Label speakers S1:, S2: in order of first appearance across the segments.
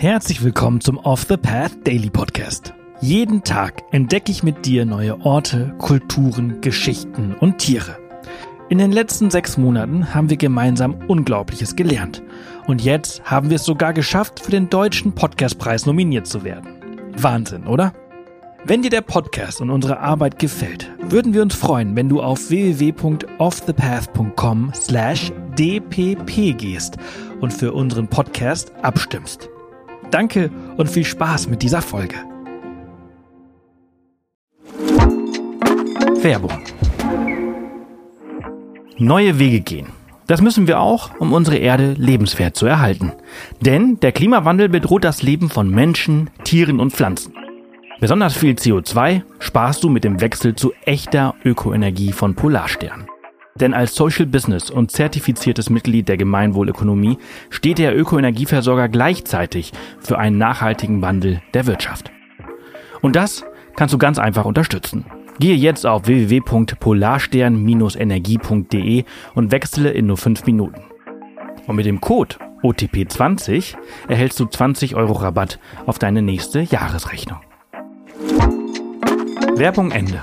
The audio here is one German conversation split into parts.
S1: Herzlich willkommen zum Off the Path Daily Podcast. Jeden Tag entdecke ich mit dir neue Orte, Kulturen, Geschichten und Tiere. In den letzten sechs Monaten haben wir gemeinsam Unglaubliches gelernt. Und jetzt haben wir es sogar geschafft, für den Deutschen Podcastpreis nominiert zu werden. Wahnsinn, oder? Wenn dir der Podcast und unsere Arbeit gefällt, würden wir uns freuen, wenn du auf www.offthepath.com slash dpp gehst und für unseren Podcast abstimmst. Danke und viel Spaß mit dieser Folge. Werbung. Neue Wege gehen. Das müssen wir auch, um unsere Erde lebenswert zu erhalten. Denn der Klimawandel bedroht das Leben von Menschen, Tieren und Pflanzen. Besonders viel CO2 sparst du mit dem Wechsel zu echter Ökoenergie von Polarstern. Denn als Social Business und zertifiziertes Mitglied der Gemeinwohlökonomie steht der Ökoenergieversorger gleichzeitig für einen nachhaltigen Wandel der Wirtschaft. Und das kannst du ganz einfach unterstützen. Gehe jetzt auf www.polarstern-energie.de und wechsle in nur 5 Minuten. Und mit dem Code OTP20 erhältst du 20 Euro Rabatt auf deine nächste Jahresrechnung. Werbung Ende.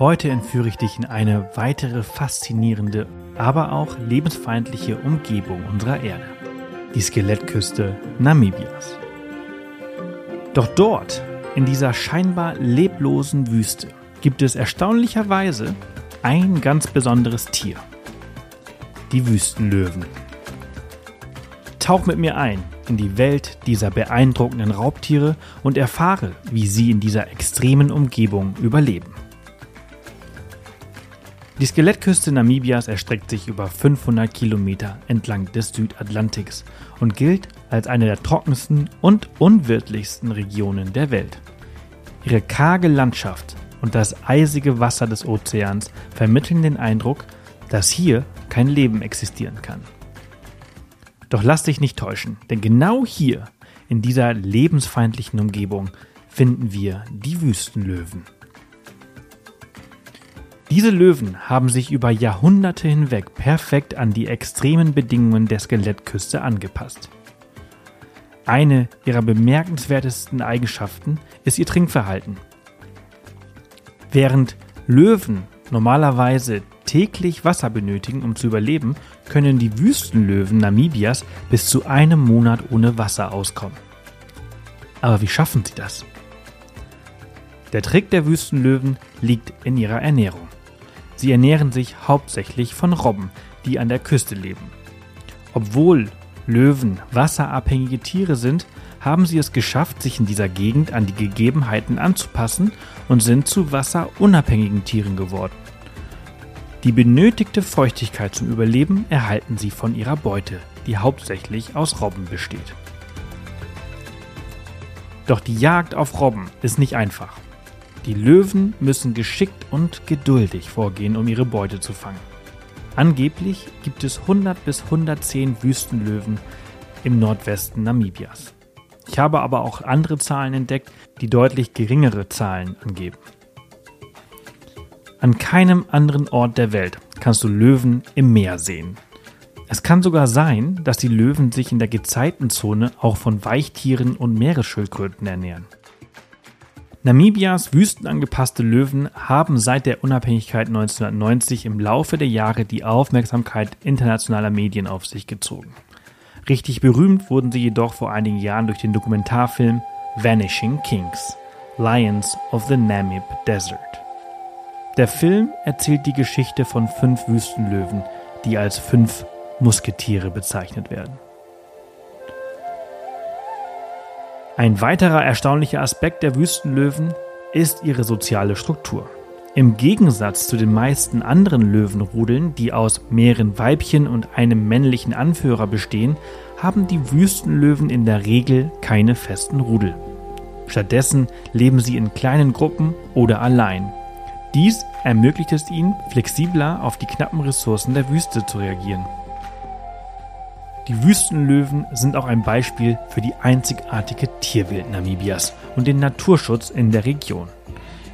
S1: Heute entführe ich dich in eine weitere faszinierende, aber auch lebensfeindliche Umgebung unserer Erde. Die Skelettküste Namibias. Doch dort, in dieser scheinbar leblosen Wüste, gibt es erstaunlicherweise ein ganz besonderes Tier. Die Wüstenlöwen. Tauch mit mir ein in die Welt dieser beeindruckenden Raubtiere und erfahre, wie sie in dieser extremen Umgebung überleben. Die Skelettküste Namibias erstreckt sich über 500 Kilometer entlang des Südatlantiks und gilt als eine der trockensten und unwirtlichsten Regionen der Welt. Ihre karge Landschaft und das eisige Wasser des Ozeans vermitteln den Eindruck, dass hier kein Leben existieren kann. Doch lass dich nicht täuschen, denn genau hier, in dieser lebensfeindlichen Umgebung, finden wir die Wüstenlöwen. Diese Löwen haben sich über Jahrhunderte hinweg perfekt an die extremen Bedingungen der Skelettküste angepasst. Eine ihrer bemerkenswertesten Eigenschaften ist ihr Trinkverhalten. Während Löwen normalerweise täglich Wasser benötigen, um zu überleben, können die Wüstenlöwen Namibias bis zu einem Monat ohne Wasser auskommen. Aber wie schaffen sie das? Der Trick der Wüstenlöwen liegt in ihrer Ernährung. Sie ernähren sich hauptsächlich von Robben, die an der Küste leben. Obwohl Löwen wasserabhängige Tiere sind, haben sie es geschafft, sich in dieser Gegend an die Gegebenheiten anzupassen und sind zu wasserunabhängigen Tieren geworden. Die benötigte Feuchtigkeit zum Überleben erhalten sie von ihrer Beute, die hauptsächlich aus Robben besteht. Doch die Jagd auf Robben ist nicht einfach. Die Löwen müssen geschickt und geduldig vorgehen, um ihre Beute zu fangen. Angeblich gibt es 100 bis 110 Wüstenlöwen im Nordwesten Namibias. Ich habe aber auch andere Zahlen entdeckt, die deutlich geringere Zahlen angeben. An keinem anderen Ort der Welt kannst du Löwen im Meer sehen. Es kann sogar sein, dass die Löwen sich in der Gezeitenzone auch von Weichtieren und Meeresschildkröten ernähren. Namibias wüstenangepasste Löwen haben seit der Unabhängigkeit 1990 im Laufe der Jahre die Aufmerksamkeit internationaler Medien auf sich gezogen. Richtig berühmt wurden sie jedoch vor einigen Jahren durch den Dokumentarfilm Vanishing Kings Lions of the Namib Desert. Der Film erzählt die Geschichte von fünf Wüstenlöwen, die als fünf Musketiere bezeichnet werden. Ein weiterer erstaunlicher Aspekt der Wüstenlöwen ist ihre soziale Struktur. Im Gegensatz zu den meisten anderen Löwenrudeln, die aus mehreren Weibchen und einem männlichen Anführer bestehen, haben die Wüstenlöwen in der Regel keine festen Rudel. Stattdessen leben sie in kleinen Gruppen oder allein. Dies ermöglicht es ihnen, flexibler auf die knappen Ressourcen der Wüste zu reagieren. Die Wüstenlöwen sind auch ein Beispiel für die einzigartige Tierwelt Namibias und den Naturschutz in der Region.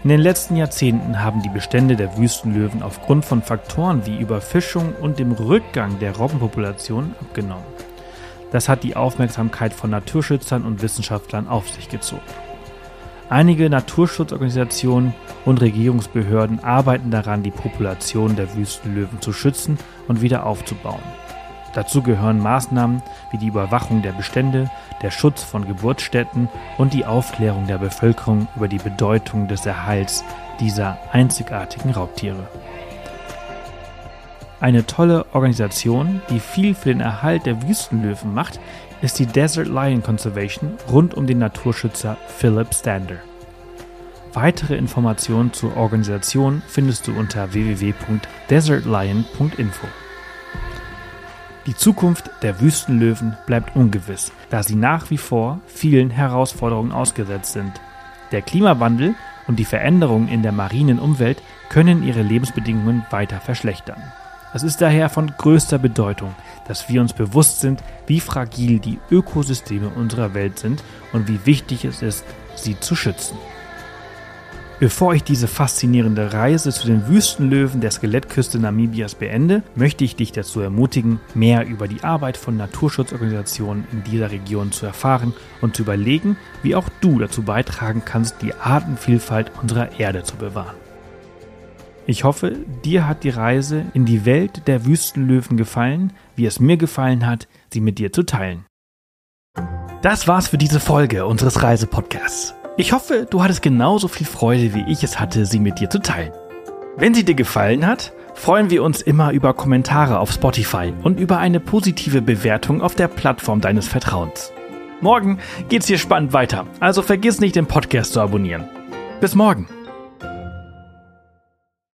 S1: In den letzten Jahrzehnten haben die Bestände der Wüstenlöwen aufgrund von Faktoren wie Überfischung und dem Rückgang der Robbenpopulation abgenommen. das hat die Aufmerksamkeit von Naturschützern und Wissenschaftlern auf sich gezogen. Einige Naturschutzorganisationen und Regierungsbehörden arbeiten daran, die Population der Wüstenlöwen zu schützen und wieder aufzubauen. Dazu gehören Maßnahmen wie die Überwachung der Bestände, der Schutz von Geburtsstätten und die Aufklärung der Bevölkerung über die Bedeutung des Erhalts dieser einzigartigen Raubtiere. Eine tolle Organisation, die viel für den Erhalt der Wüstenlöwen macht, ist die Desert Lion Conservation rund um den Naturschützer Philip Stander. Weitere Informationen zur Organisation findest du unter www.desertlion.info. Die Zukunft der Wüstenlöwen bleibt ungewiss, da sie nach wie vor vielen Herausforderungen ausgesetzt sind. Der Klimawandel und die Veränderungen in der marinen Umwelt können ihre Lebensbedingungen weiter verschlechtern. Es ist daher von größter Bedeutung, dass wir uns bewusst sind, wie fragil die Ökosysteme unserer Welt sind und wie wichtig es ist, sie zu schützen. Bevor ich diese faszinierende Reise zu den Wüstenlöwen der Skelettküste Namibias beende, möchte ich dich dazu ermutigen, mehr über die Arbeit von Naturschutzorganisationen in dieser Region zu erfahren und zu überlegen, wie auch du dazu beitragen kannst, die Artenvielfalt unserer Erde zu bewahren. Ich hoffe, dir hat die Reise in die Welt der Wüstenlöwen gefallen, wie es mir gefallen hat, sie mit dir zu teilen. Das war's für diese Folge unseres Reisepodcasts. Ich hoffe, du hattest genauso viel Freude, wie ich es hatte, sie mit dir zu teilen. Wenn sie dir gefallen hat, freuen wir uns immer über Kommentare auf Spotify und über eine positive Bewertung auf der Plattform deines Vertrauens. Morgen geht's hier spannend weiter, also vergiss nicht, den Podcast zu abonnieren. Bis morgen!